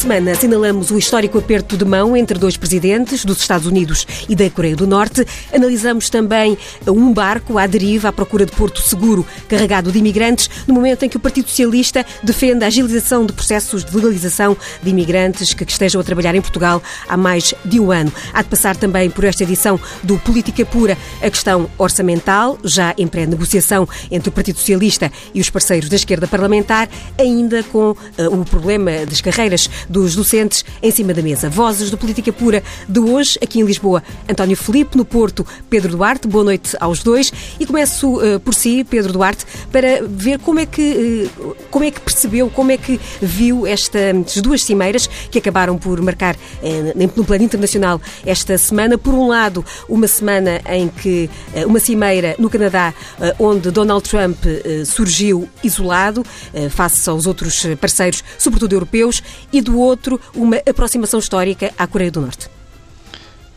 semana assinalamos o histórico aperto de mão entre dois presidentes dos Estados Unidos e da Coreia do Norte. Analisamos também um barco à deriva à procura de porto seguro carregado de imigrantes, no momento em que o Partido Socialista defende a agilização de processos de legalização de imigrantes que estejam a trabalhar em Portugal há mais de um ano. Há de passar também por esta edição do Política Pura a questão orçamental, já em pré-negociação entre o Partido Socialista e os parceiros da esquerda parlamentar, ainda com uh, o problema das carreiras dos docentes em cima da mesa. Vozes do Política Pura de hoje, aqui em Lisboa, António Felipe, no Porto, Pedro Duarte. Boa noite aos dois. E começo uh, por si, Pedro Duarte, para ver como é que, uh, como é que percebeu, como é que viu estas duas cimeiras que acabaram por marcar uh, no plano internacional esta semana. Por um lado, uma semana em que uma cimeira no Canadá, onde Donald Trump surgiu isolado face aos outros parceiros, sobretudo europeus, e do outro, uma aproximação histórica à Coreia do Norte.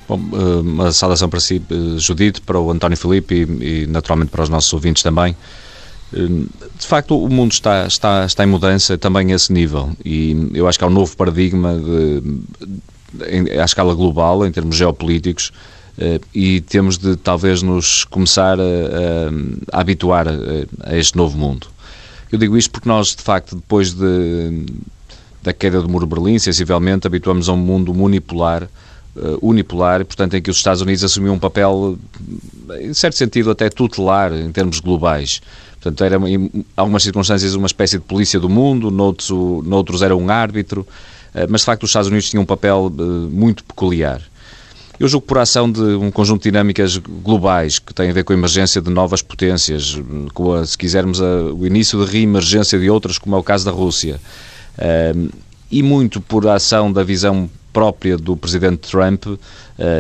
Bom, eh, uma saudação para si, eh, Judite, para o António Filipe e, naturalmente para os nossos ouvintes também. Eh, de facto, o mundo está, está, está em mudança também a esse nível e eu acho que há um novo paradigma de, em, à escala global, em termos geopolíticos, e temos de talvez nos começar a, a, a habituar a, a, este novo mundo. Eu digo isto porque nós, de facto, depois de, da queda do muro de Berlim, sensivelmente, habituamos a um mundo unipolar, uh, unipolar, portanto, em que os Estados Unidos assumiam um papel, em certo sentido, até tutelar em termos globais. Portanto, era em algumas circunstâncias uma espécie de polícia do mundo, noutros, noutros era um árbitro, uh, mas de facto os Estados Unidos tinham um papel muito peculiar. Eu julgo por ação de um conjunto de dinâmicas globais que têm a ver com a emergência de novas potências, com a, se quisermos a, o início de reemergência de outras, como é o caso da Rússia e muito por ação da visão própria do presidente Trump uh,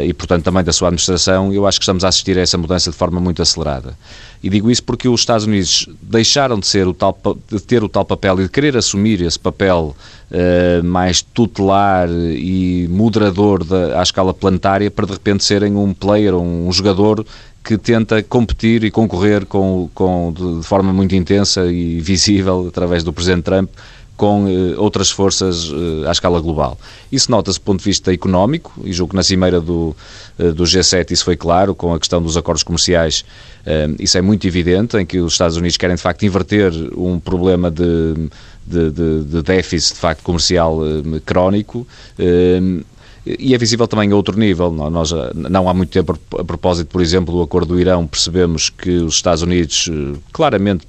e, portanto, também da sua administração, eu acho que estamos a assistir a essa mudança de forma muito acelerada. E digo isso porque os Estados Unidos deixaram de, ser o tal, de ter o tal papel e de querer assumir esse papel uh, mais tutelar e moderador da, à escala planetária para, de repente, serem um player, um, um jogador que tenta competir e concorrer com, com, de forma muito intensa e visível através do presidente Trump com eh, outras forças eh, à escala global. Isso nota-se do ponto de vista económico, e julgo que na cimeira do, eh, do G7 isso foi claro, com a questão dos acordos comerciais, isso é muito evidente, em que os Estados Unidos querem de facto inverter um problema de, de, de, de déficit de facto comercial crónico e é visível também a outro nível. Nós, não há muito tempo, a propósito, por exemplo, do acordo do Irão, percebemos que os Estados Unidos eh, claramente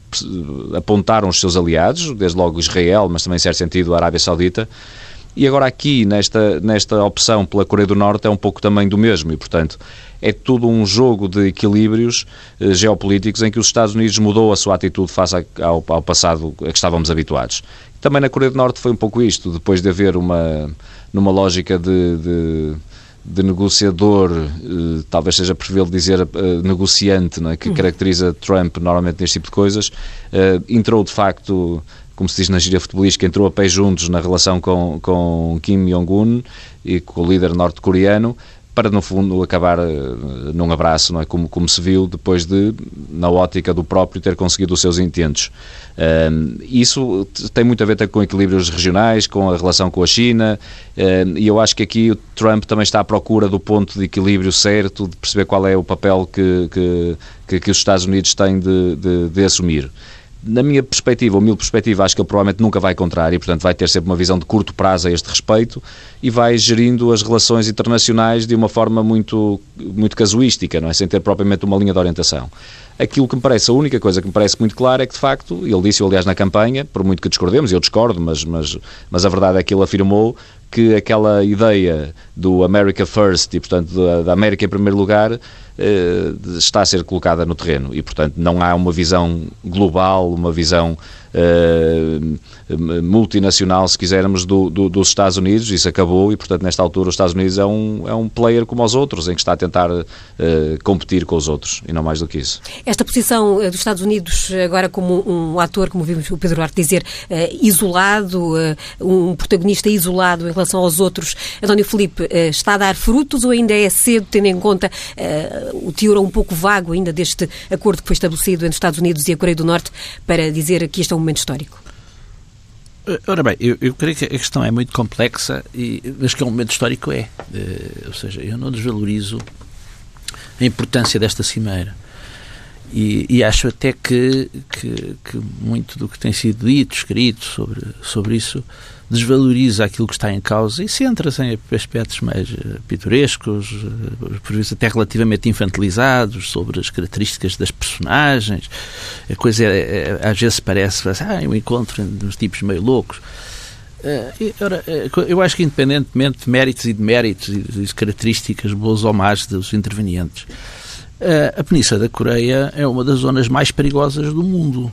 apontaram os seus aliados, desde logo Israel, mas também, em certo sentido, a Arábia Saudita. E agora aqui, nesta, nesta opção pela Coreia do Norte, é um pouco também do mesmo e, portanto, é tudo um jogo de equilíbrios eh, geopolíticos em que os Estados Unidos mudou a sua atitude face ao, ao passado a que estávamos habituados. Também na Coreia do Norte foi um pouco isto, depois de haver uma numa lógica de, de, de negociador, eh, talvez seja preferível dizer eh, negociante, é? que uhum. caracteriza Trump normalmente neste tipo de coisas, eh, entrou de facto como se diz na gíria futebolística, entrou a pé juntos na relação com, com Kim Jong-un e com o líder norte-coreano, para no fundo acabar num abraço, não é? Como, como se viu depois de, na ótica do próprio, ter conseguido os seus intentos isso tem muito a ver com equilíbrios regionais, com a relação com a China, e eu acho que aqui o Trump também está à procura do ponto de equilíbrio certo, de perceber qual é o papel que, que, que os Estados Unidos têm de, de, de assumir na minha perspectiva, ou mil perspectiva, acho que ele provavelmente nunca vai encontrar e, portanto, vai ter sempre uma visão de curto prazo a este respeito e vai gerindo as relações internacionais de uma forma muito, muito casuística, não é? Sem ter propriamente uma linha de orientação. Aquilo que me parece, a única coisa que me parece muito clara é que, de facto, ele disse, aliás, na campanha, por muito que discordemos, eu discordo, mas, mas, mas a verdade é que ele afirmou que aquela ideia do America First e, portanto, da, da América em primeiro lugar está a ser colocada no terreno. E, portanto, não há uma visão global, uma visão uh, multinacional, se quisermos, do, do, dos Estados Unidos. Isso acabou e, portanto, nesta altura, os Estados Unidos é um, é um player como os outros, em que está a tentar uh, competir com os outros e não mais do que isso. Esta posição dos Estados Unidos, agora como um ator, como vimos o Pedro Duarte dizer, uh, isolado, um protagonista isolado em relação aos outros, António Felipe, está a dar frutos ou ainda é cedo, tendo em conta o teor um pouco vago ainda deste acordo que foi estabelecido entre os Estados Unidos e a Coreia do Norte para dizer que este é um momento histórico? Ora bem, eu, eu, creio que a questão é muito complexa, e, mas que é um momento histórico é. Uh, ou seja, eu não desvalorizo a importância desta cimeira. E, e acho até que, que, que, muito do que tem sido dito, escrito sobre, sobre isso, desvaloriza aquilo que está em causa e centra-se em aspectos mais uh, pitorescos, uh, por vezes até relativamente infantilizados, sobre as características das personagens. A coisa é, é, às vezes parece, ah, um encontro dos tipos meio loucos. Ora, eu acho que independentemente de méritos e deméritos e de características boas ou más dos intervenientes, a Península da Coreia é uma das zonas mais perigosas do mundo.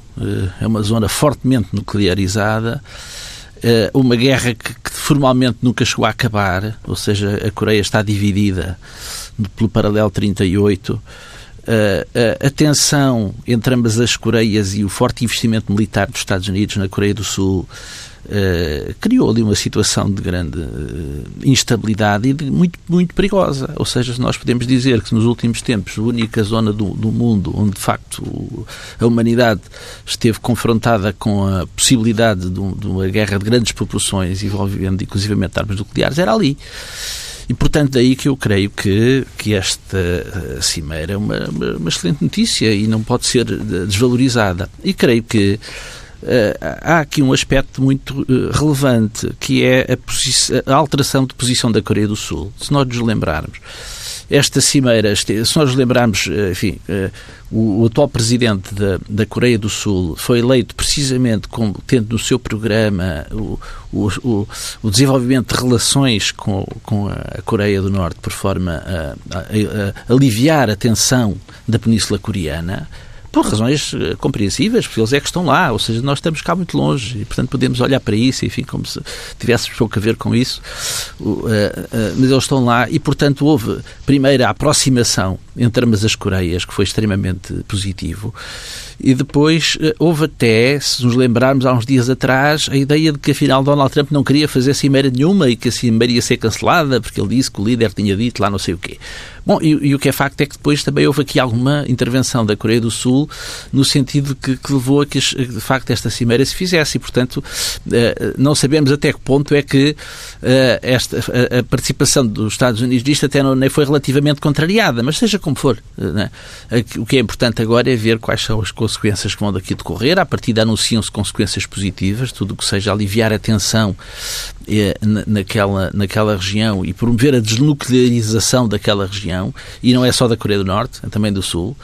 É uma zona fortemente nuclearizada eh, uma guerra que, que, formalmente nunca chegou a acabar, ou seja, a Coreia está dividida pelo paralelo 38. Uh, a tensão entre ambas as Coreias e o forte investimento militar dos Estados Unidos na Coreia do Sul Uh, criou ali uma situação de grande uh, instabilidade e de muito, muito perigosa. Ou seja, nós podemos dizer que nos últimos tempos a única zona do, do mundo onde de facto a humanidade esteve confrontada com a possibilidade de, um, de uma guerra de grandes proporções envolvendo inclusivamente armas nucleares era ali. E, portanto, daí que eu creio que, que esta eh, cimeira é uma, uma, excelente notícia e não pode ser desvalorizada. E creio que há aqui um aspecto muito uh, relevante, que é a, a, alteração de posição da Coreia do Sul. Se nós nos lembrarmos, esta cimeira, se nós lembrarmos, uh, enfim, o, o, atual presidente da, da, Coreia do Sul foi eleito precisamente como tendo no seu programa o, o, o desenvolvimento de relações com, com, a Coreia do Norte por forma a, a, a aliviar a tensão da Península Coreana por razões eh, compreensíveis, porque eles é que estão lá, ou seja, nós estamos cá muito longe e, portanto, podemos olhar para isso, enfim, como se tivéssemos pouco a ver com isso, eh, eh, mas eles estão lá e, portanto, houve, primeiro, a aproximação entre ambas as Coreias, que foi extremamente positivo, e depois houve até, se nos lembrarmos há uns dias atrás, a ideia de que afinal Donald Trump não queria fazer cimeira nenhuma e que a cimeira ia ser cancelada porque ele disse que o líder tinha dito lá não sei o quê. Bom, e, e, o que é facto é que depois também houve aqui alguma intervenção da Coreia do Sul no sentido que, que levou a que, de facto, esta cimeira se fizesse e, portanto, eh, não sabemos até que ponto é que eh, esta, a, participação dos Estados Unidos disto até não nem foi relativamente contrariada, mas seja como for. Né? O que é importante agora é ver quais são as consequências que vão daqui decorrer. A partir de anunciam-se consequências positivas, tudo o que seja aliviar a tensão eh, naquela, naquela região e promover a desnuclearização daquela região, e não é só da Coreia do Norte, é também do Sul.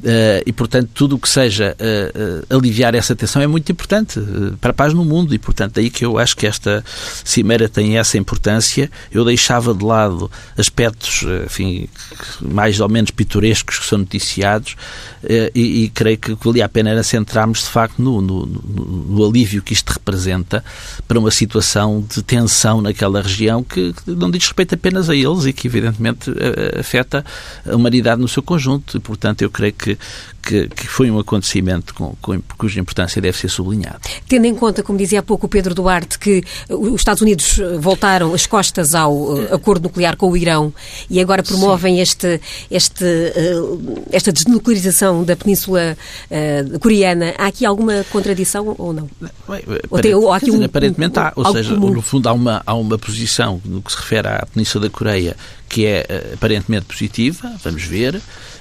Uh, e, portanto, tudo o que seja uh, uh, aliviar essa tensão é muito importante para a paz no mundo, e, portanto, daí que eu acho que esta cimeira tem essa importância. Eu deixava de lado aspectos, enfim, mais ou menos pitorescos que são noticiados, e, e, creio que valia a pena era centrarmos, de facto, no, no, no alívio que isto representa para uma situação de tensão naquela região que, que não diz respeito apenas a eles e que, evidentemente, afeta a humanidade no seu conjunto. E, portanto, eu creio que, que, que foi um acontecimento com, com, cuja importância deve ser sublinhada. Tendo em conta, como dizia há pouco o Pedro Duarte, que os Estados Unidos voltaram as costas ao eh, acordo nuclear com o Irão e agora promovem este, este, eh, esta desnuclearização da Península uh, Coreana, há aqui alguma contradição ou não? Bem, ou tem, ou há aqui um, aparentemente há, ou seja, comum. no fundo há uma, há uma posição no que se refere à Península da Coreia que é aparentemente positiva, vamos ver,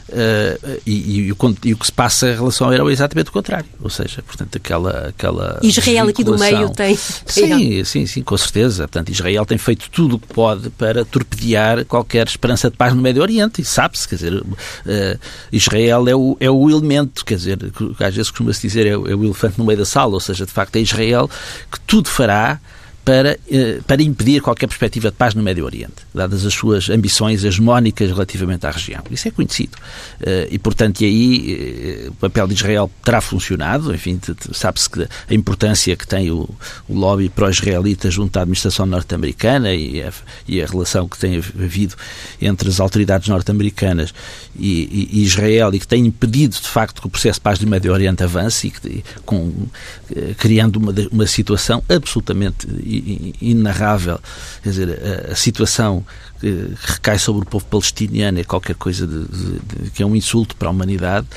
Uh, e, e, o, e, o, que se passa em relação ao Irão é exatamente o contrário. Ou seja, portanto, aquela. aquela Israel aqui do meio tem. Sim, sim, sim, com certeza. Portanto, Israel tem feito tudo o que pode para torpedear qualquer esperança de paz no Médio Oriente. E sabe-se, quer dizer, uh, Israel é o, é o elemento, quer dizer, que às vezes costuma-se dizer é, é o elefante no meio da sala. Ou seja, de facto, é Israel que tudo fará para, eh, para impedir qualquer perspectiva de paz no Médio Oriente, dadas as suas ambições hegemónicas relativamente à região. Isso é conhecido. Eh, e, portanto, e aí eh, o papel de Israel terá funcionado. Enfim, sabe-se que a importância que tem o, o lobby pró-israelita junto à administração norte-americana e, e, a relação que tem havido entre as autoridades norte-americanas e, e, Israel e que tem impedido, de facto, que o processo de paz do Médio Oriente avance e que, com, criando uma, uma situação absolutamente inarrável. Quer dizer, a, a situação que recai sobre o povo palestiniano é qualquer coisa de, de, de, que é um insulto para a humanidade.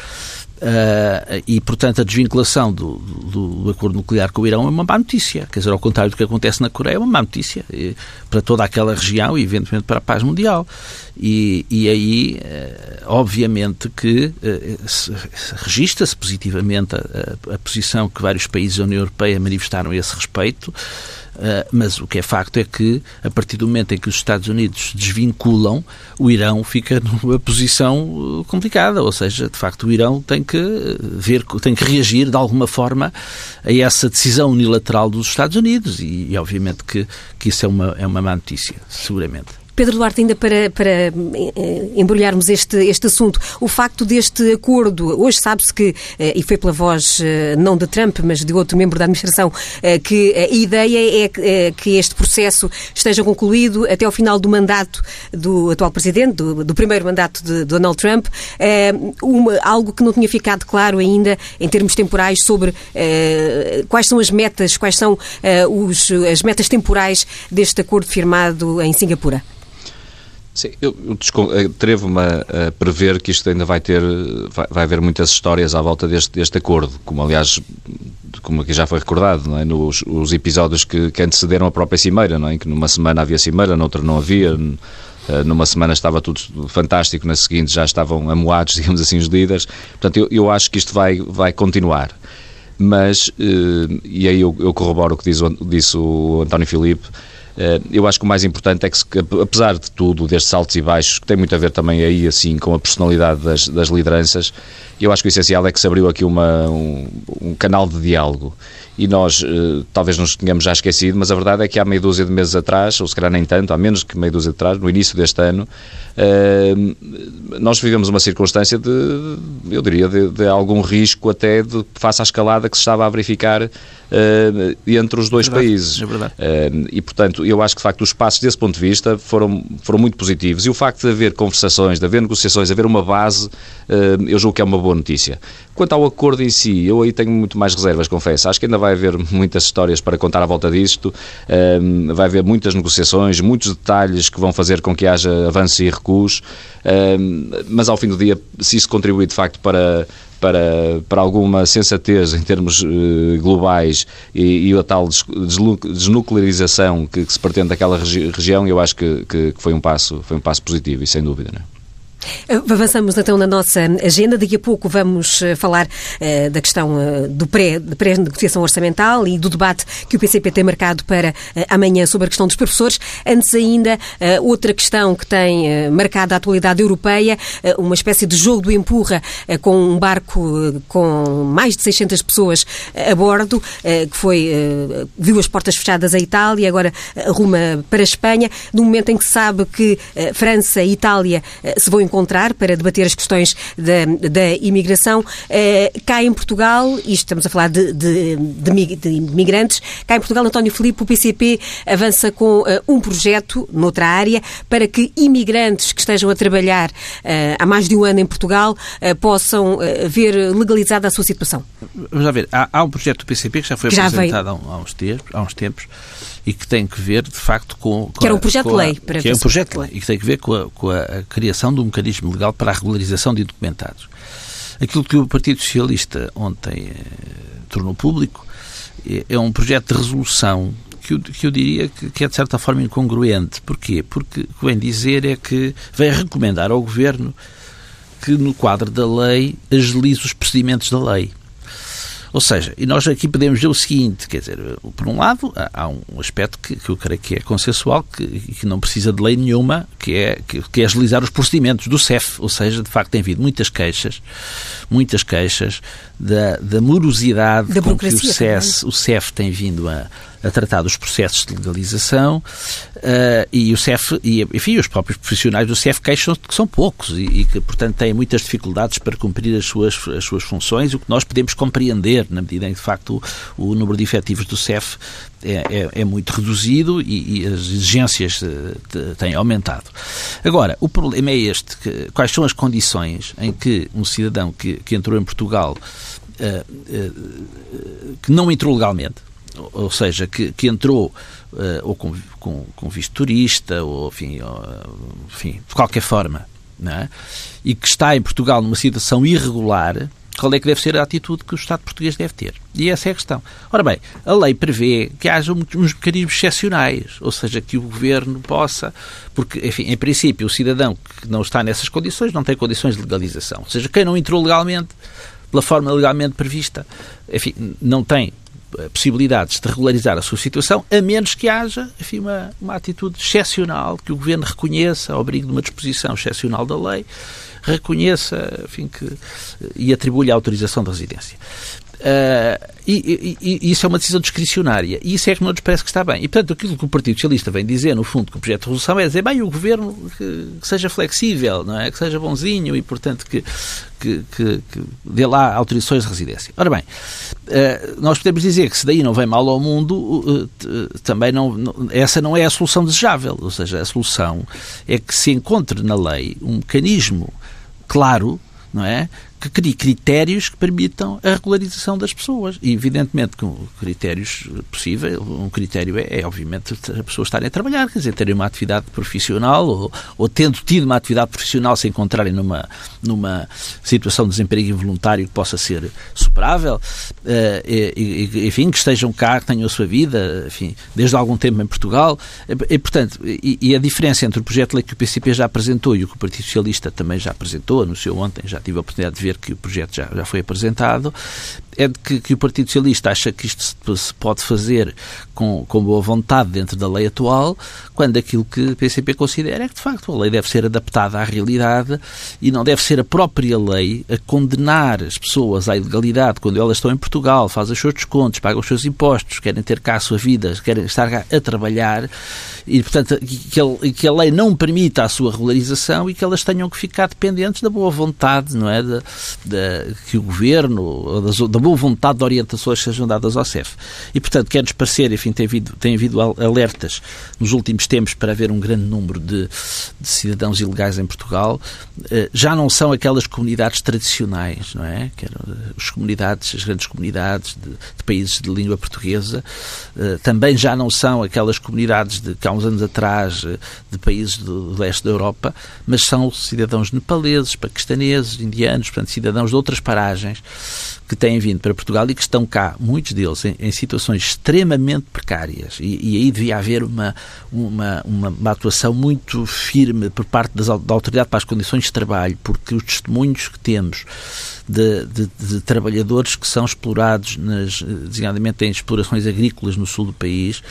Uh, e, portanto, a desvinculação do, do, do, acordo nuclear com o Irão é uma má notícia. Quer dizer, ao contrário do que acontece na Coreia, é uma má notícia e, para toda aquela região e, eventualmente, para a paz mundial. E, e aí, uh, obviamente, que uh, se, se registra-se positivamente a, a, a posição que vários países da União Europeia manifestaram a esse respeito. Uh, mas o que é facto é que, a partir do momento em que os Estados Unidos desvinculam, o Irão fica numa posição complicada. Ou seja, de facto, o Irão tem que ver, tem que reagir de alguma forma a essa decisão unilateral dos Estados Unidos. E, e obviamente, que, que isso é uma, é uma má notícia, seguramente. Pedro Duarte, ainda para, para eh, embrulharmos este, este assunto, o facto deste acordo, hoje sabe-se que, eh, e foi pela voz eh, não de Trump, mas de outro membro da administração, que a ideia é que este processo esteja concluído até ao final do mandato do atual presidente, do, do primeiro mandato de Donald Trump, uma, algo que não tinha ficado claro ainda em termos temporais sobre quais são as metas, quais são os, as metas temporais deste acordo firmado em Singapura. Sim, eu, atrevo-me a, a, prever que isto ainda vai ter, vai, vai, haver muitas histórias à volta deste, deste acordo, como aliás, como aqui já foi recordado, não é? nos os episódios que, que antecederam a própria Cimeira, não é? que numa semana havia Cimeira, noutra não havia, eh, numa semana estava tudo fantástico, na seguinte já estavam amoados, digamos assim, os líderes. Portanto, eu, eu acho que isto vai, vai continuar. Mas, eh, e aí eu, eu corroboro o que diz, disse o António Filipe, eh, eu acho que o mais importante é que, apesar de tudo, destes altos e baixos, que tem muito a ver também aí, assim, com a personalidade das, das lideranças, eu acho que o essencial é que se abriu aqui uma, um, um canal de diálogo e nós uh, talvez nos tenhamos já esquecido, mas a verdade é que há meia dúzia de meses atrás, ou se calhar nem tanto, há menos que meia dúzia de atrás, no início deste ano, uh, nós vivemos uma circunstância de, eu diria, de, de, algum risco até de face à escalada que se estava a verificar uh, entre os dois é verdade, países. É verdade. e, portanto, eu acho que, de facto, os passos desse ponto de vista foram, foram muito positivos e o facto de haver conversações, de haver negociações, de haver uma base, eu julgo que é uma boa notícia. Quanto ao acordo em si, eu aí tenho muito mais reservas, confesso. Acho que ainda vai haver muitas histórias para contar à volta disto, um, vai haver muitas negociações, muitos detalhes que vão fazer com que haja avanço e recuos, um, mas ao fim do dia, se isso contribuir de facto para, para, para alguma sensatez em termos uh, globais e, e, a tal desnuclearização que, que se pretende daquela regi região, eu acho que, que, que, foi, um passo, foi um passo positivo e sem dúvida. Não é? Eh, avançamos então na nossa agenda. Daqui a pouco vamos eh, falar uh, da questão uh, do pré-negociação pré orçamental e do debate que o PCP tem marcado para amanhã sobre a questão dos professores. Antes ainda, outra questão que tem marcado a atualidade europeia, uma espécie de jogo do empurra com um barco com mais de 600 pessoas a bordo, que foi, viu as portas fechadas à Itália, agora arruma para a Espanha, no momento em que se sabe que França e Itália se vão para debater as questões da, da imigração. Eh, cá em Portugal, e estamos a falar de, de, de, de imigrantes, cá em Portugal, António Filipe, o PCP avança com eh, um projeto noutra área para que imigrantes que estejam a trabalhar eh, há mais de um ano em Portugal possam ver legalizada a sua situação. Vamos lá ver, há, há um projeto do PCP que já foi que já apresentado há, uns tempos, há uns tempos e que tem que ver, de facto, com... com que era um projeto de lei. Para que é um projeto de lei e que tem que ver com a, com a criação de um mecanismo legal para a regularização de indocumentados. Aquilo que o Partido Socialista ontem eh, tornou público é, é um projeto de resolução que eu, que eu diria que, que, é de certa forma incongruente. Porquê? Porque o que vem dizer é que vem recomendar ao Governo que no quadro da lei agilize os procedimentos da lei. Ou seja, e nós aqui podemos ver o seguinte, quer dizer, por um lado, há um aspecto que, que eu creio que é consensual, que, que não precisa de lei nenhuma, que é, que, que é agilizar os procedimentos do CEF, ou seja, de facto tem havido muitas queixas, muitas queixas da, da morosidade da com que o CEF, o CEF tem vindo a, a tratar dos processos de legalização uh, e o CEF, e, enfim, os próprios profissionais do CEF queixam que são poucos e, e, que, portanto, têm muitas dificuldades para cumprir as suas, as suas funções, o que nós podemos compreender, na medida em que, de facto, o, o número de efetivos do CEF é, é, é muito reduzido e, e as exigências uh, têm aumentado. Agora, o problema é este, que, quais são as condições em que um cidadão que, que entrou em Portugal uh, que não entrou legalmente, ou seja, que, que entrou uh, ou com, com, com, visto turista, ou enfim, ou, enfim de qualquer forma, é? e que está em Portugal numa situação irregular, qual é que deve ser a atitude que o Estado português deve ter. E essa é a questão. Ora bem, a lei prevê que haja uns mecanismos excepcionais, ou seja, que o Governo possa, porque, enfim, em princípio, o cidadão que não está nessas condições não tem condições de legalização. Ou seja, quem não entrou legalmente, pela forma legalmente prevista, enfim, não tem possibilidades de regularizar a sua situação, a menos que haja enfim, uma, uma atitude excepcional, que o Governo reconheça, ao abrigo de uma disposição excepcional da lei, reconheça enfim, que, e atribui a autorização da residência. Uh, e, e, e, isso é uma decisão discricionária. E isso é que não nos parece que está bem. E, portanto, aquilo que o Partido Socialista vem dizer, no fundo, com o projeto de resolução é dizer, bem, o Governo que, que seja flexível, não é? que seja bonzinho e, portanto, que, que, que, que dê lá autorizações de residência. Ora bem, uh, nós podemos dizer que se daí não vem mal ao mundo, uh, também não, não, essa não é a solução desejável. Ou seja, a solução é que se encontre na lei um mecanismo claro, não é? Que crie critérios que permitam a regularização das pessoas. E, evidentemente, com critérios possíveis, um critério é, é, obviamente, a pessoa estarem a trabalhar, quer dizer, terem uma atividade profissional ou, ou tendo tido uma atividade profissional se encontrarem numa, numa situação de desemprego involuntário que possa ser superável, uh, e, e, enfim, que estejam cá, que tenham a sua vida, enfim, desde algum tempo em Portugal. E, portanto, e, e a diferença entre o projeto de lei que o PCP já apresentou e o que o Partido Socialista também já apresentou, anunciou ontem, já tive a oportunidade de ver que o projeto já, já foi apresentado, é de que, que, o Partido Socialista acha que isto se, se, pode fazer com, com boa vontade dentro da lei atual, quando aquilo que o PCP considera é que, de facto, a lei deve ser adaptada à realidade e não deve ser a própria lei a condenar as pessoas à ilegalidade quando elas estão em Portugal, fazem os seus descontos, pagam os seus impostos, querem ter cá a sua vida, querem estar cá a trabalhar e, portanto, que, a, que a lei não permita a sua regularização e que elas tenham que ficar dependentes da boa vontade, não é? Da, da que o governo, da, da boa vontade de orientações que sejam dadas ao CEF. E, portanto, quer-nos parecer, enfim, tem havido, tem havido alertas nos últimos tempos para haver um grande número de, de cidadãos ilegais em Portugal. Eh, já não são aquelas comunidades tradicionais, não é? Que eram eh, as comunidades, as grandes comunidades de, de países de língua portuguesa. Eh, também já não são aquelas comunidades de que há uns anos atrás de países do leste da Europa, mas são cidadãos nepaleses, paquistaneses, indianos, portanto, cidadãos de outras paragens que têm vindo para Portugal e que estão cá, muitos deles, em, em situações extremamente precárias. E, e, aí devia haver uma, uma, uma, uma, atuação muito firme por parte das, da Autoridade para as Condições de Trabalho, porque os testemunhos que temos de, de, de trabalhadores que são explorados, nas, designadamente em explorações agrícolas no sul do país,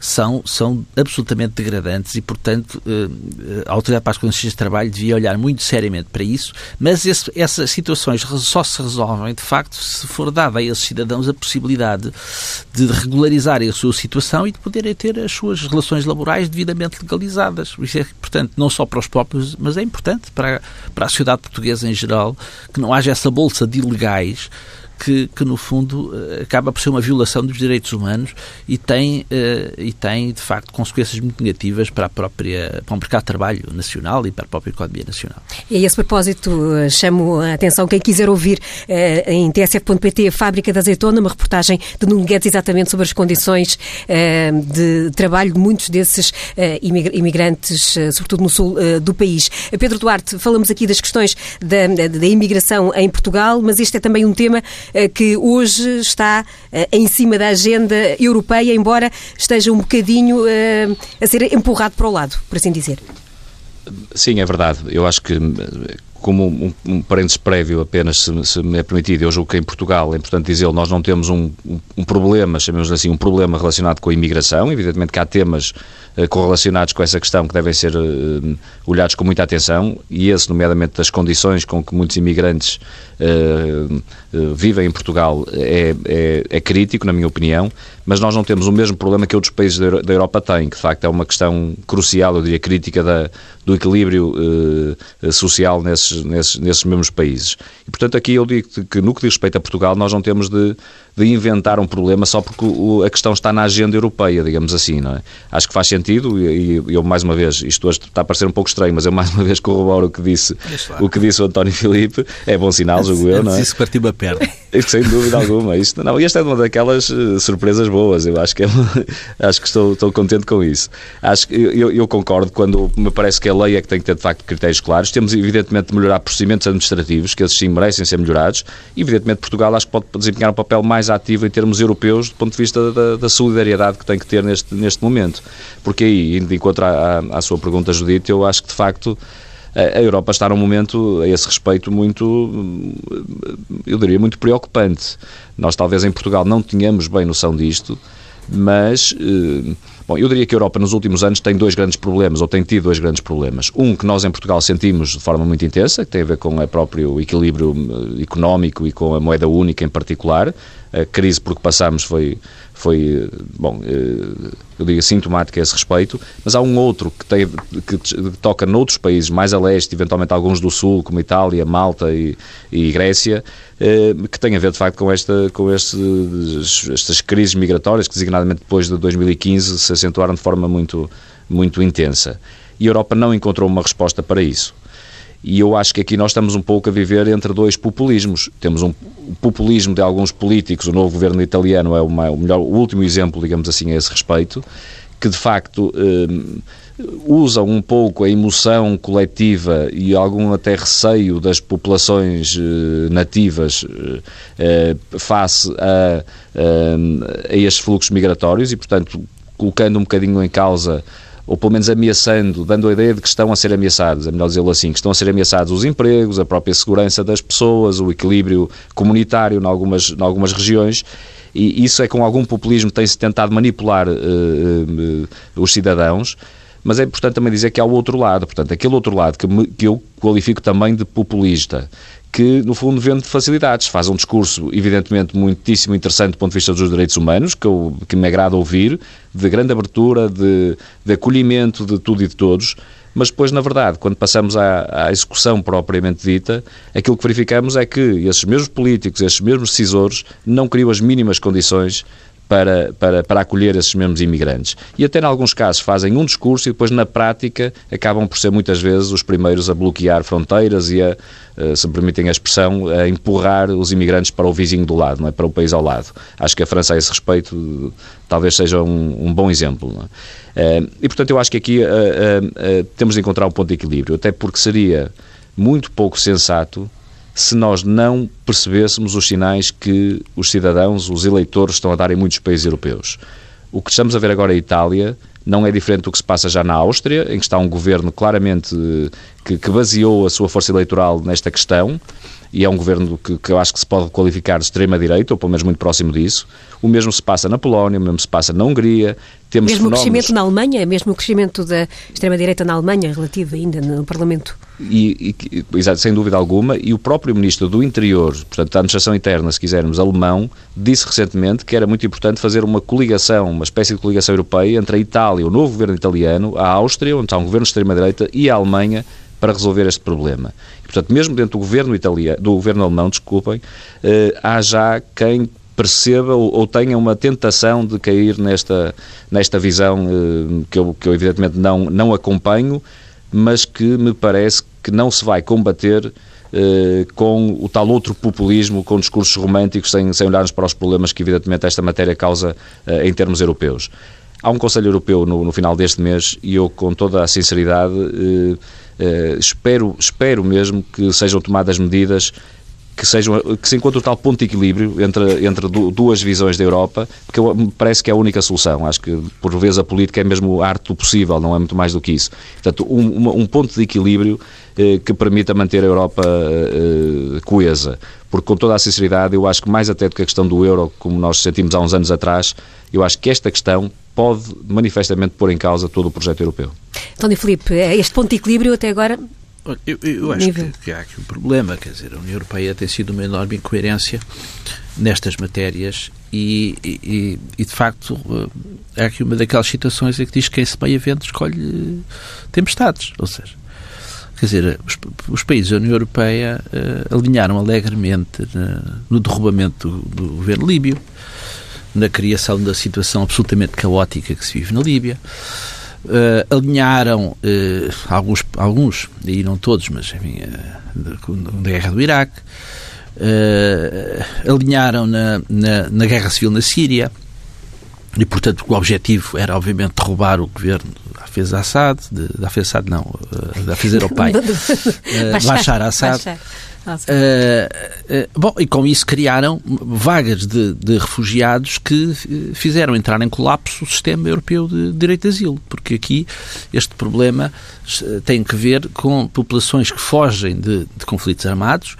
são, são absolutamente degradantes e, portanto, eh, a Autoridade para as Condições de Trabalho devia olhar muito seriamente para isso, mas esse, essas situações só se resolvem, de facto, se for dada a esses cidadãos a possibilidade de regularizarem a sua situação e de poderem ter as suas relações laborais devidamente legalizadas. Isso é, portanto, não só para os próprios, mas é importante para, para a sociedade portuguesa em geral, que não haja essa bolsa de ilegais que, que, no fundo eh, acaba por ser uma violação dos direitos humanos e tem, uh, e tem de facto consequências muito negativas para, a própria, para o mercado de trabalho nacional e para a própria economia nacional. E a esse propósito eh, chamo a atenção quem quiser ouvir em tsf.pt Fábrica da Azeitona, uma reportagem de Nuno Guedes exatamente sobre as condições de trabalho de muitos desses imigrantes, sobretudo no sul do país. Pedro Duarte, falamos aqui das questões da, da, imigração em Portugal, mas este é também um tema eh, que hoje está eh, em cima da agenda europeia, embora esteja um bocadinho eh, a ser empurrado para o lado, por assim dizer. Sim, é verdade. Eu acho que como um, parênteses prévio apenas, se, me é permitido, eu julgo que em Portugal, é importante dizer, nós não temos um, um, problema, chamemos assim, um problema relacionado com a imigração, evidentemente que há temas correlacionados com essa questão que devem ser olhados com muita atenção, e esse, nomeadamente, das condições com que muitos imigrantes vivem em Portugal, é, é, é, crítico, na minha opinião, mas nós não temos o mesmo problema que outros países da, Europa têm, que de facto é uma questão crucial, eu diria, crítica da, do equilíbrio social nesses nesses, nesses, nesses mesmos países. E, portanto, aqui eu digo que, no que diz respeito a Portugal, nós não temos de, de inventar um problema só porque o, a questão está na agenda europeia, digamos assim, não é? Acho que faz sentido e, e eu, mais uma vez, isto hoje está a parecer um pouco estranho, mas eu, mais uma vez, corroboro o que disse, o, que disse o António Filipe. É bom sinal, julgo eu, não é? Isso partiu a perna. Sem dúvida alguma. Isto, não, esta é uma daquelas uh, surpresas boas. Eu acho que, é, acho que estou, estou contente com isso. Acho que eu, eu, concordo quando me parece que a lei é que tem que ter de facto critérios claros. Temos evidentemente de melhorar procedimentos administrativos, que esses sim merecem ser melhorados. E, evidentemente Portugal acho que pode desempenhar um papel mais ativo em termos europeus do ponto de vista da, da solidariedade que tem que ter neste, neste momento. Porque aí, indo de encontro à, à, à sua pergunta, Judite, eu acho que de facto a Europa está num momento, a esse respeito, muito, eu diria, muito preocupante. Nós, talvez, em Portugal não tínhamos bem noção disto, mas, eh, bom, eu diria que a Europa nos últimos anos tem dois grandes problemas, ou tem tido dois grandes problemas. Um que nós em Portugal sentimos de forma muito intensa, que tem a ver com o próprio equilíbrio eh, económico e com a moeda única em particular. A crise por que passamos foi foi, bom, eh, eu digo sintomática a esse respeito, mas há um outro que, tem, que toca noutros países, mais a leste, eventualmente alguns do sul, como Itália, Malta e, e Grécia, eh, que tem a ver, de facto, com, esta, com estas crises migratórias que, designadamente depois de 2015, se acentuaram de forma muito, muito intensa. E a Europa não encontrou uma resposta para isso. E eu acho que aqui nós estamos um pouco a viver entre dois populismos. Temos um populismo de alguns políticos, o novo governo italiano é o, melhor, o último exemplo, digamos assim, a esse respeito, que de facto eh, usam um pouco a emoção coletiva e algum até receio das populações eh, nativas eh, eh face a, a, a estes fluxos migratórios e, portanto, colocando um bocadinho em causa ou pelo menos ameaçando, dando a ideia de que estão a ser ameaçados, é melhor dizê-lo assim, que estão a ser ameaçados os empregos, a própria segurança das pessoas, o equilíbrio comunitário em algumas, em algumas regiões, e isso é com algum populismo tem-se tentado manipular uh, uh, os cidadãos, mas é importante também dizer que há o outro lado, portanto, aquele outro lado que, me, que eu qualifico também de populista, que, no fundo, vende facilidades. Faz um discurso, evidentemente, muitíssimo interessante do ponto de vista dos direitos humanos, que, eu, que me agrada ouvir, de grande abertura, de, de acolhimento de tudo e de todos, mas depois, na verdade, quando passamos à, à, execução propriamente dita, aquilo que verificamos é que esses mesmos políticos, esses mesmos decisores, não criam as mínimas condições para, para, para acolher esses mesmos imigrantes. E até, em alguns casos, fazem um discurso e depois, na prática, acabam por ser muitas vezes os primeiros a bloquear fronteiras e a, eh, se me permitem a expressão, a empurrar os imigrantes para o vizinho do lado, não é? para o país ao lado. Acho que a França, a esse respeito, talvez seja um, um bom exemplo. É? E, portanto, eu acho que aqui uh, temos de encontrar um ponto de equilíbrio, até porque seria muito pouco sensato se nós não percebêssemos os sinais que os cidadãos, os eleitores, estão a dar em muitos países europeus. O que estamos a ver agora em Itália não é diferente do que se passa já na Áustria, em que está um governo claramente que, que baseou a sua força eleitoral nesta questão e é um governo que, que eu acho que se pode qualificar de extrema-direita, ou pelo menos muito próximo disso. O mesmo se passa na Polónia, o mesmo se passa na Hungria. Temos mesmo fenómenos... o crescimento na Alemanha, mesmo o crescimento da extrema-direita na Alemanha, relativo ainda no Parlamento. E, e, exato, sem dúvida alguma, e o próprio Ministro do Interior, portanto, da Administração Interna, se quisermos, alemão, disse recentemente que era muito importante fazer uma coligação, uma espécie de coligação europeia entre a Itália, o novo governo italiano, a Áustria, onde está um governo de extrema-direita, e a Alemanha, para resolver este problema. E, portanto, mesmo dentro do governo italiano, do governo alemão, desculpem, eh, há já quem perceba ou, ou, tenha uma tentação de cair nesta, nesta visão eh, que, eu, que eu evidentemente não, não acompanho, mas que me parece que não se vai combater eh, com o tal outro populismo, com discursos românticos, sem, sem olharmos para os problemas que evidentemente esta matéria causa eh, em termos europeus. Há um Conselho Europeu no, no, final deste mês e eu, com toda a sinceridade, espero, espero mesmo que sejam tomadas medidas que, sejam, que se encontre o tal ponto de equilíbrio entre, entre duas visões da Europa, porque parece que é a única solução. Acho que, por vezes, a política é mesmo a arte do possível, não é muito mais do que isso. Portanto, um, um ponto de equilíbrio eh, que permita manter a Europa eh, coesa. Porque, com toda a sinceridade, eu acho que mais até do que a questão do euro, como nós sentimos há uns anos atrás, eu acho que esta questão pode manifestamente pôr em causa todo o projeto europeu. António Filipe, este ponto de equilíbrio até agora eu, eu acho que, que, há aqui um problema, quer dizer, a União Europeia tem sido uma enorme incoerência nestas matérias e, e, e, de facto há aqui uma daquelas situações em que diz que quem se meia vento escolhe tempestades, ou seja, quer dizer, os, os países da União Europeia uh, alinharam alegremente na, no derrubamento do, do governo líbio, na criação da situação absolutamente caótica que se vive na Líbia, Uh, alinharam uh, alguns, alguns, e não todos, mas enfim, uh, da guerra do Iraque, alinharam na, na, na guerra civil na Síria. E, portanto, o objetivo era, obviamente, derrubar o governo da Hafez Assad, de, da Hafez Assad não, da Hafez era o pai, uh, Bashar Uh, uh, bom, e com isso criaram vagas de, de, refugiados que fizeram entrar em colapso o sistema europeu de direito de asilo, porque aqui este problema tem que ver com populações que fogem de, de conflitos armados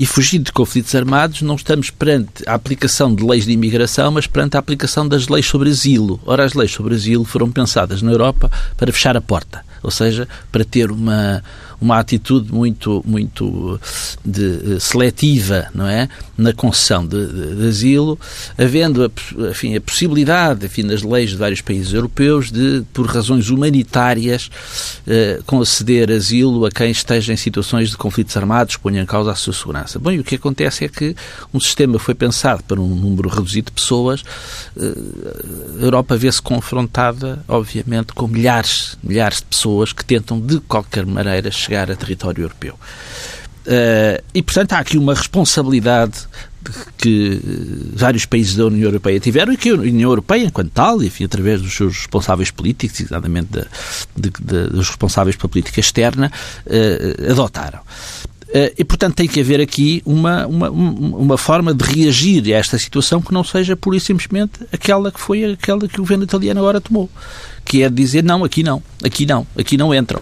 e fugindo de conflitos armados, não estamos perante a aplicação de leis de imigração, mas perante a aplicação das leis sobre asilo. Ora, as leis sobre asilo foram pensadas na Europa para fechar a porta, ou seja, para ter uma uma atitude muito, muito de, eh, seletiva, não é? Na concessão de, de, de asilo, havendo a, enfim, a possibilidade, enfim, nas leis de vários países europeus, de, por razões humanitárias, eh, conceder asilo a quem esteja em situações de conflitos armados que ponham em causa a sua segurança. Bom, e o que acontece é que um sistema foi pensado para um número reduzido de pessoas, eh, a Europa vê-se confrontada, obviamente, com milhares, milhares de pessoas que tentam, de qualquer maneira, chegar a território europeu. Uh, e, portanto, há aqui uma responsabilidade que vários países da União Europeia tiveram e que a União Europeia, enquanto tal, enfim, através dos seus responsáveis políticos, exatamente de, de, de, dos responsáveis pela política externa, uh, adotaram. Uh, e, portanto, tem que haver aqui uma, uma, uma forma de reagir a esta situação que não seja pura e simplesmente aquela que foi aquela que o governo italiano agora tomou, que é dizer não, aqui não, aqui não, aqui não entram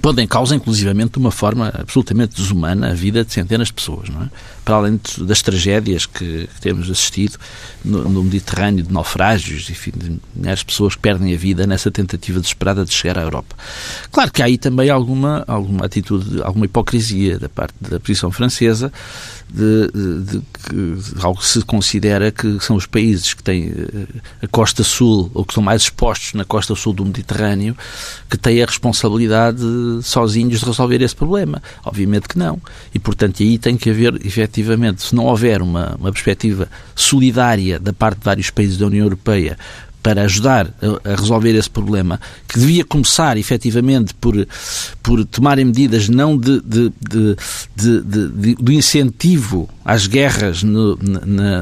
pondo em causa, inclusivamente, de uma forma absolutamente desumana a vida de centenas de pessoas, não é? Para além das tragédias que, que temos assistido no, no, Mediterrâneo, de naufrágios, enfim, de milhares de pessoas que perdem a vida nessa tentativa desesperada de chegar à Europa. Claro que há aí também alguma, alguma atitude, alguma hipocrisia da parte da posição francesa, de, de, de, de algo que se considera que são os países que têm eh, a costa sul, ou que estão mais expostos na costa sul do Mediterrâneo, que têm a responsabilidade sozinhos de resolver esse problema. Obviamente que não. E, portanto, aí tem que haver, efetivamente, se não houver uma, uma perspectiva solidária da parte de vários países da União Europeia para ajudar a, resolver esse problema, que devia começar efetivamente por, por tomarem medidas não de, de, de, de, incentivo às guerras no,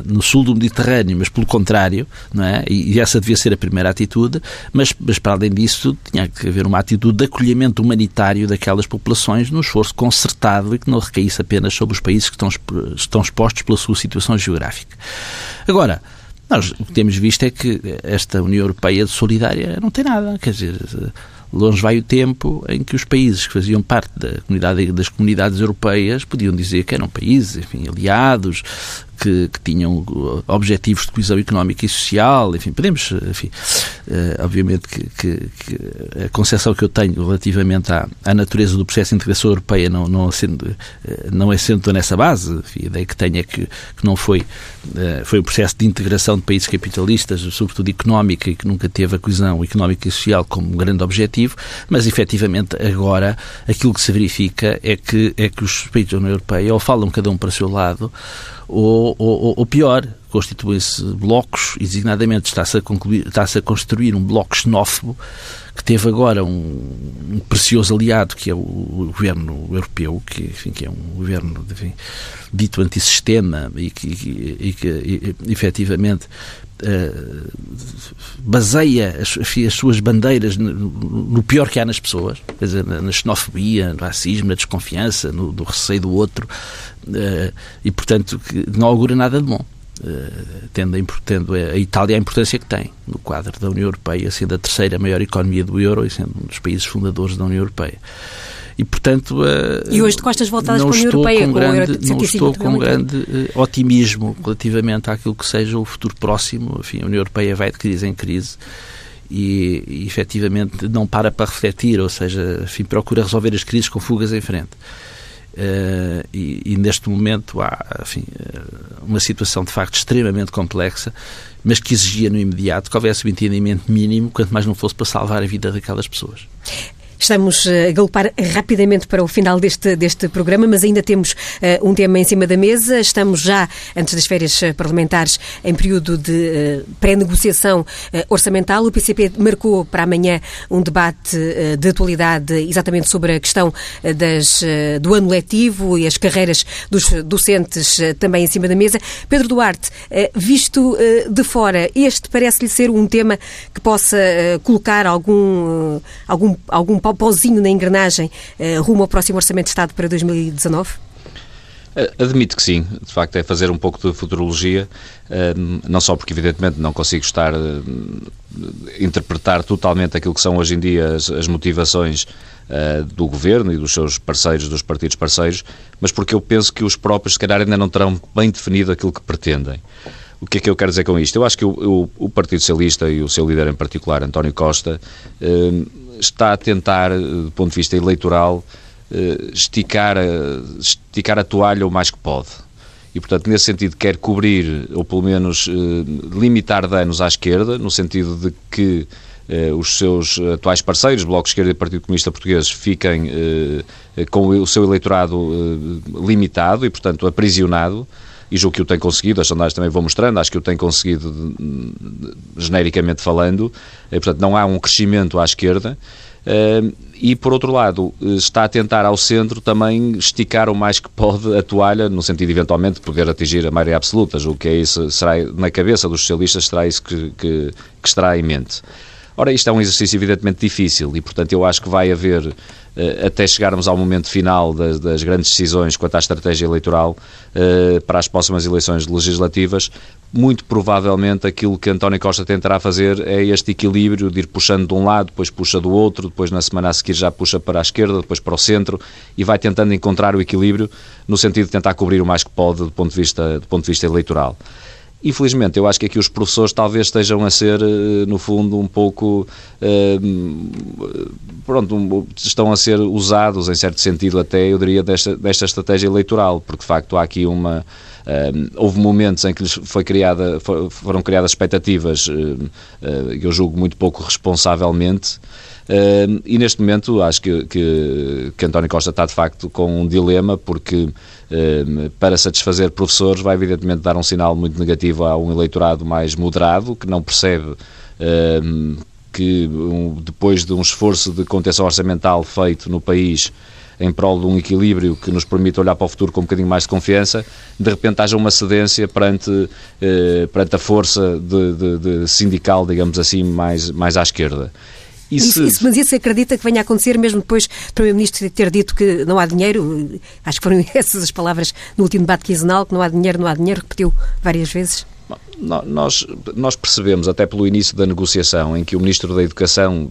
no sul do Mediterrâneo, mas pelo contrário, não é? E, e, essa devia ser a primeira atitude, mas, mas para além disso tinha que haver uma atitude de acolhimento humanitário daquelas populações num esforço concertado e que não recaísse apenas sobre os países que estão, estão expostos pela sua situação geográfica. Agora, nós o que temos visto é que esta União Europeia de solidária não tem nada. Quer dizer, longe vai o tempo em que os países que faziam parte da comunidade, das comunidades europeias podiam dizer que eram países, enfim, aliados, que, que, tinham objetivos de coesão económica e social, enfim, podemos, enfim, uh, obviamente que, que, que, a concepção que eu tenho relativamente à, à, natureza do processo de integração europeia não, não, sendo, uh, não é sendo nessa base, enfim, a ideia que tenho é que, que não foi, uh, foi um processo de integração de países capitalistas, sobretudo económica, e que nunca teve a coesão económica e social como grande objetivo, mas efetivamente agora aquilo que se verifica é que, é que os países da União Europeia ou falam cada um para o seu lado, ou, ou, ou pior, constituem-se blocos e designadamente está-se a, está a construir um bloco xenófobo que teve agora um, um, precioso aliado que é o, governo europeu, que, enfim, que é um governo enfim, dito antissistema e que, e, e e, efetivamente baseia as, as, suas bandeiras no, no, pior que há nas pessoas, quer dizer, na, na xenofobia, no racismo, na desconfiança, no, no receio do outro, uh, e portanto não augura nada de bom. Uh, tendo, a, tendo a Itália a importância que tem no quadro da União Europeia, sendo a terceira maior economia do euro e sendo um dos países fundadores da União Europeia. E, portanto, uh, e hoje de costas voltadas para a União Europeia, com grande, com não estou com grande uh, otimismo relativamente àquilo que seja o futuro próximo. Enfim, a União Europeia vai de crise em crise e, e efetivamente não para para refletir, ou seja, enfim, procura resolver as crises com fugas em frente. Uh, e, e, neste momento há enfim, uma situação de facto extremamente complexa, mas que exigia no imediato que houvesse um entendimento mínimo, quanto mais não fosse para salvar a vida daquelas pessoas. Estamos eh, a galopar rapidamente para o final deste, deste programa, mas ainda temos uh, um tema em cima da mesa. Estamos já, antes das férias parlamentares, em período de uh, pré-negociação uh, orçamental. O PCP marcou para amanhã um debate de atualidade exatamente sobre a questão das, do ano letivo e as carreiras dos docentes também em cima da mesa. Pedro Duarte, visto de fora, este parece-lhe ser um tema que possa colocar algum, algum, algum pauzinho na engrenagem uh, rumo ao próximo Orçamento de Estado para 2019? Eh, admito que sim, de facto é fazer um pouco de futurologia, eh, não só porque evidentemente não consigo estar interpretar totalmente aquilo que são hoje em dia as, as motivações do governo e dos seus parceiros, dos partidos parceiros, mas porque eu penso que os próprios se calhar ainda não terão bem definido aquilo que pretendem. O que é que eu quero dizer com isto? Eu acho que o, o, o Partido Socialista e o seu líder em particular, António Costa, está a tentar, eh, do ponto de vista eleitoral, eh, esticar esticar a toalha o mais que pode. E, portanto, nesse sentido, quer cobrir, ou pelo menos eh, limitar danos à esquerda, no sentido de que os seus atuais parceiros, Bloco de Esquerda e Partido Comunista Português, fiquem com o seu eleitorado limitado e, portanto, aprisionado e julgo que o tem conseguido, as sondagens também vão mostrando, acho que o tem conseguido genericamente falando, e, portanto não há um crescimento à esquerda, e por outro lado está a tentar ao centro também esticar o mais que pode a toalha, no sentido eventualmente de poder atingir a maioria absoluta, julgo que é isso, será na cabeça dos socialistas será isso que, que, que estará em mente. Ora, isto é um exercício evidentemente difícil e, portanto, eu acho que vai haver eh, até chegarmos ao momento final das, das, grandes decisões quanto à estratégia eleitoral eh, para as próximas eleições legislativas, muito provavelmente aquilo que António Costa tentará fazer é este equilíbrio de ir puxando de um lado, depois puxa do outro, depois na semana a seguir já puxa para a esquerda, depois para o centro e vai tentando encontrar o equilíbrio no sentido de tentar cobrir o mais que pode do ponto de vista, do ponto de vista eleitoral. Infelizmente, eu acho que aqui os professores talvez estejam a ser, eh, no fundo, um pouco. Eh, pronto, estão a ser usados, em certo sentido, até, eu diria, desta, desta estratégia eleitoral, porque de facto há aqui uma. Eh, houve momentos em que lhes foi criada, foram criadas expectativas, eu julgo muito pouco responsavelmente, Uh, e neste momento acho que, que, que, António Costa está de facto com um dilema, porque uh, para satisfazer professores vai evidentemente dar um sinal muito negativo a um eleitorado mais moderado, que não percebe que depois de um esforço de contenção orçamental feito no país em prol de um equilíbrio que nos permite olhar para o futuro com um bocadinho mais de confiança, de repente haja uma cedência perante, eh, perante a força de, de, de sindical, digamos assim, mais, mais à esquerda. Isso, isso, mas isso acredita que venha a acontecer mesmo depois do Primeiro-Ministro ter dito que não há dinheiro? Acho que foram essas as palavras no último debate quinzenal, que não há dinheiro, não há dinheiro, repetiu várias vezes. Nós, nós percebemos, até pelo início da negociação, em que o Ministro da Educação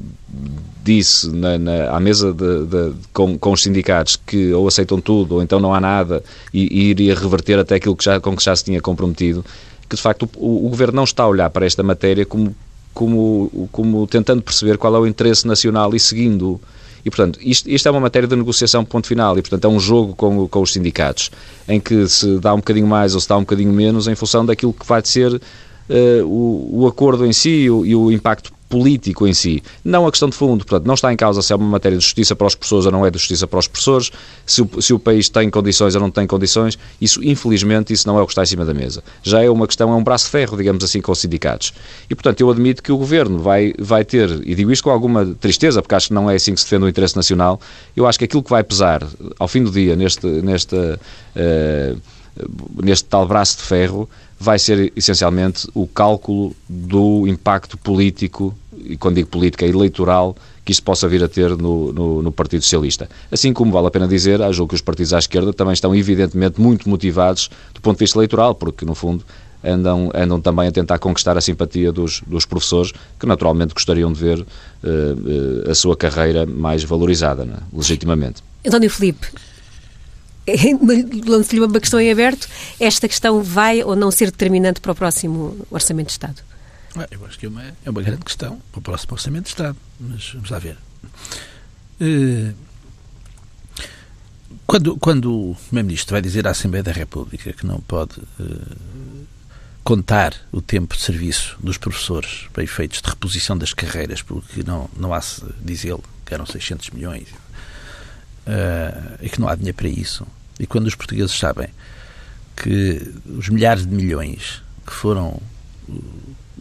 disse na, na, à mesa de, de, com, com, os sindicatos que ou aceitam tudo ou então não há nada e, e iria reverter até aquilo que já, com que já se tinha comprometido, que de facto o, o Governo não está a olhar para esta matéria como como, como tentando perceber qual é o interesse nacional e seguindo. E, portanto, isto, isto é uma matéria de negociação, ponto final, e, portanto, é um jogo com, com os sindicatos, em que se dá um bocadinho mais ou se dá um bocadinho menos em função daquilo que vai ser uh, o, o acordo em si e o, e o impacto político em si, não a questão de fundo. Portanto, não está em causa se é uma matéria de justiça para os professores ou não é de justiça para os professores, se o, se o país tem condições ou não tem condições. Isso, infelizmente, isso não é o que está em cima da mesa. Já é uma questão, é um braço de ferro, digamos assim, com os sindicatos. E, portanto, eu admito que o Governo vai, vai ter, e digo isto com alguma tristeza, porque acho que não é assim que se defende o interesse nacional, eu acho que aquilo que vai pesar, ao fim do dia, neste, neste, uh, neste tal braço de ferro, vai ser essencialmente o cálculo do impacto político, e quando digo política, eleitoral, que isso possa vir a ter no, no, no, Partido Socialista. Assim como vale a pena dizer, acho que os partidos à esquerda também estão evidentemente muito motivados do ponto de vista eleitoral, porque no fundo andam, andam também a tentar conquistar a simpatia dos, dos professores, que naturalmente gostariam de ver uh, uh, a sua carreira mais valorizada, né, legitimamente. António Filipe, lanço-lhe uma questão em aberto. Esta questão vai ou não ser determinante para o próximo Orçamento de Estado? Ah, eu acho que é uma, é uma grande questão para o próximo Orçamento de Estado. Mas vamos lá ver. Uh, quando, quando o Primeiro-Ministro vai dizer à Assembleia da República que não pode uh, contar o tempo de serviço dos professores para efeitos de reposição das carreiras, porque não, não há se dizê-lo, que eram 600 milhões, uh, e que não há dinheiro para isso. E quando os portugueses sabem que os milhares de milhões que foram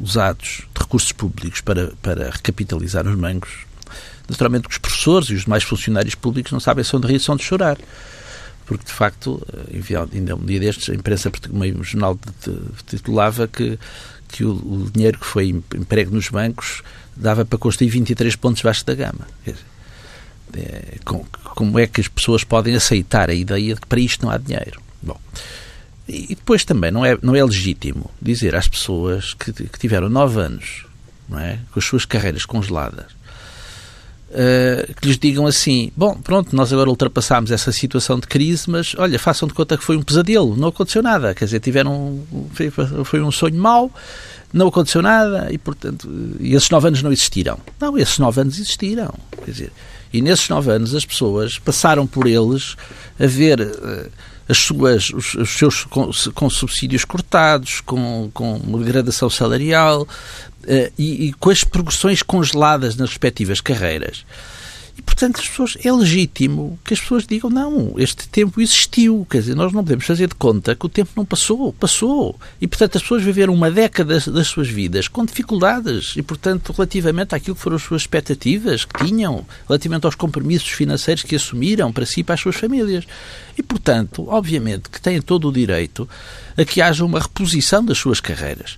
usados de recursos públicos para, para recapitalizar os bancos, naturalmente que os professores e os demais funcionários públicos não sabem se são de rir são de chorar porque de facto, eh, ainda um dia destes, a imprensa, meio jornal titulava que, que o, o, dinheiro que foi emprego nos bancos dava para construir 23 pontos baixo da gama. É, com, como é que as pessoas podem aceitar a ideia de que para isto não há dinheiro? Bom, e depois também não é, não é legítimo dizer às pessoas que, que tiveram nove anos não é, com as suas carreiras congeladas Uh, que lhes digam assim: bom, pronto, nós agora ultrapassámos essa situação de crise, mas olha, façam de conta que foi um pesadelo, não aconteceu nada. Quer dizer, tiveram. Foi, foi um sonho mau, não aconteceu nada e, portanto, e esses nove anos não existiram. Não, esses nove anos existiram. Quer dizer, e nesses nove anos as pessoas passaram por eles a ver. Uh, as suas, os, os seus com, com, subsídios cortados, com, com uma degradação salarial, uh, e, e, com as progressões congeladas nas respectivas carreiras. E, portanto, as pessoas, é legítimo que as pessoas digam não, este tempo existiu. Quer dizer, nós não podemos fazer de conta que o tempo não passou. Passou. E, portanto, as pessoas viveram uma década das, das suas vidas com dificuldades. E, portanto, relativamente àquilo que foram as suas expectativas que tinham, relativamente aos compromissos financeiros que assumiram para si e para as suas famílias. E, portanto, obviamente que têm todo o direito a que haja uma reposição das suas carreiras.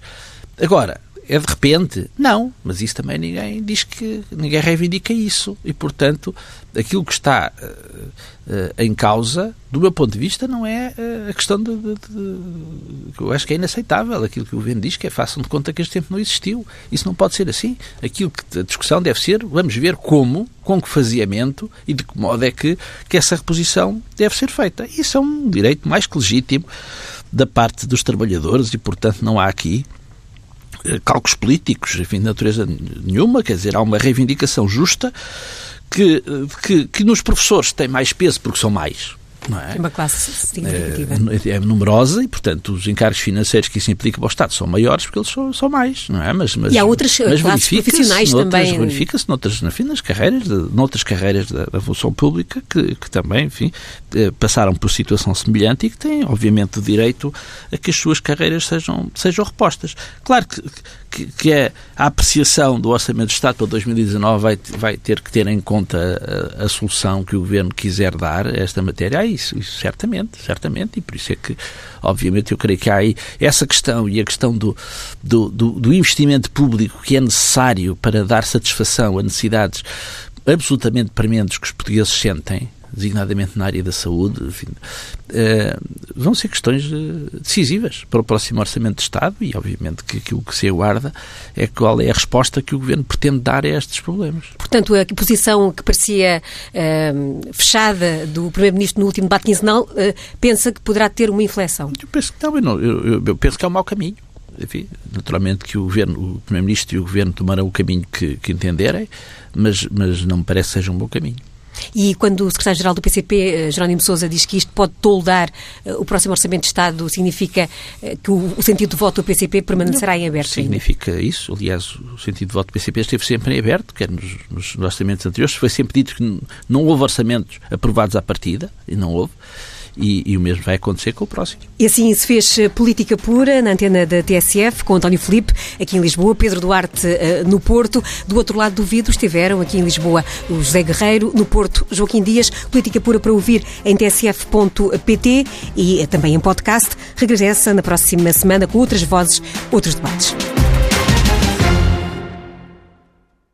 Agora, é de repente? Não, mas isso também ninguém diz que ninguém reivindica isso e portanto aquilo que está uh, uh, em causa, do meu ponto de vista, não é uh, a questão de, de, de, eu acho que é inaceitável aquilo que o governo diz que é façam de conta que este tempo não existiu. Isso não pode ser assim. Aquilo que a discussão deve ser, vamos ver como, com que faziamento e de que modo é que, que essa reposição deve ser feita. Isso é um direito mais que legítimo da parte dos trabalhadores e, portanto, não há aqui cálculos políticos, enfim, de natureza nenhuma, quer dizer, há uma reivindicação justa que, eh, que, que nos professores tem mais peso porque são mais. Não é? uma classe significativa. É, é, numerosa e, portanto, os encargos financeiros que isso implica para o Estado são maiores porque eles são, são mais, não é? Mas, mas, e há outras mas classes profissionais noutras, também. Verifica-se noutras, enfim, nas carreiras, de, noutras carreiras da, da função pública que, que também, enfim, eh, passaram por situação semelhante e que têm, obviamente, o direito a que as suas carreiras sejam, sejam repostas. Claro que que, que é a apreciação do Orçamento de Estado para 2019 vai, vai ter que ter em conta a, a, solução que o Governo quiser dar a esta matéria. Isso, isso. Certamente, certamente, e por isso é que, obviamente, eu creio que há aí essa questão e a questão do, do, do, do investimento público que é necessário para dar satisfação a necessidades absolutamente prementes que os portugueses sentem, designadamente na área da saúde, enfim, uh, vão ser questões eh, decisivas para o próximo Orçamento de Estado e, obviamente, que aquilo que se aguarda é qual é a resposta que o Governo pretende dar a estes problemas. Portanto, a posição que parecia uh, fechada do Primeiro-Ministro no último debate quinzenal, uh, pensa que poderá ter uma inflexão? Eu penso que não, eu, eu, eu penso que é um mau caminho enfim, naturalmente que o governo, o primeiro-ministro e o governo tomarão o caminho que, que entenderem, mas, mas não me parece que seja um bom caminho. E quando o secretário-geral do PCP, eh, Jerónimo Sousa, diz que isto pode toldar eh, o próximo Orçamento de Estado, significa eh, que o sentido de voto do PCP permanecerá em aberto? Significa ainda. isso. Aliás, o sentido de voto do PCP esteve sempre em aberto, quer nos, nos orçamentos anteriores. Foi sempre dito que não houve orçamentos aprovados à partida, e não houve e, e, o mesmo vai acontecer com o próximo. E assim se fez eh, política pura na antena da TSF, com António Felipe, aqui em Lisboa, Pedro Duarte uh, no Porto. Do outro lado do vidro estiveram, aqui em Lisboa, o José Guerreiro, no Porto, Joaquim Dias. Política pura para ouvir em tsf.pt e uh, também em podcast. Regressa na próxima semana com outras vozes, outros debates.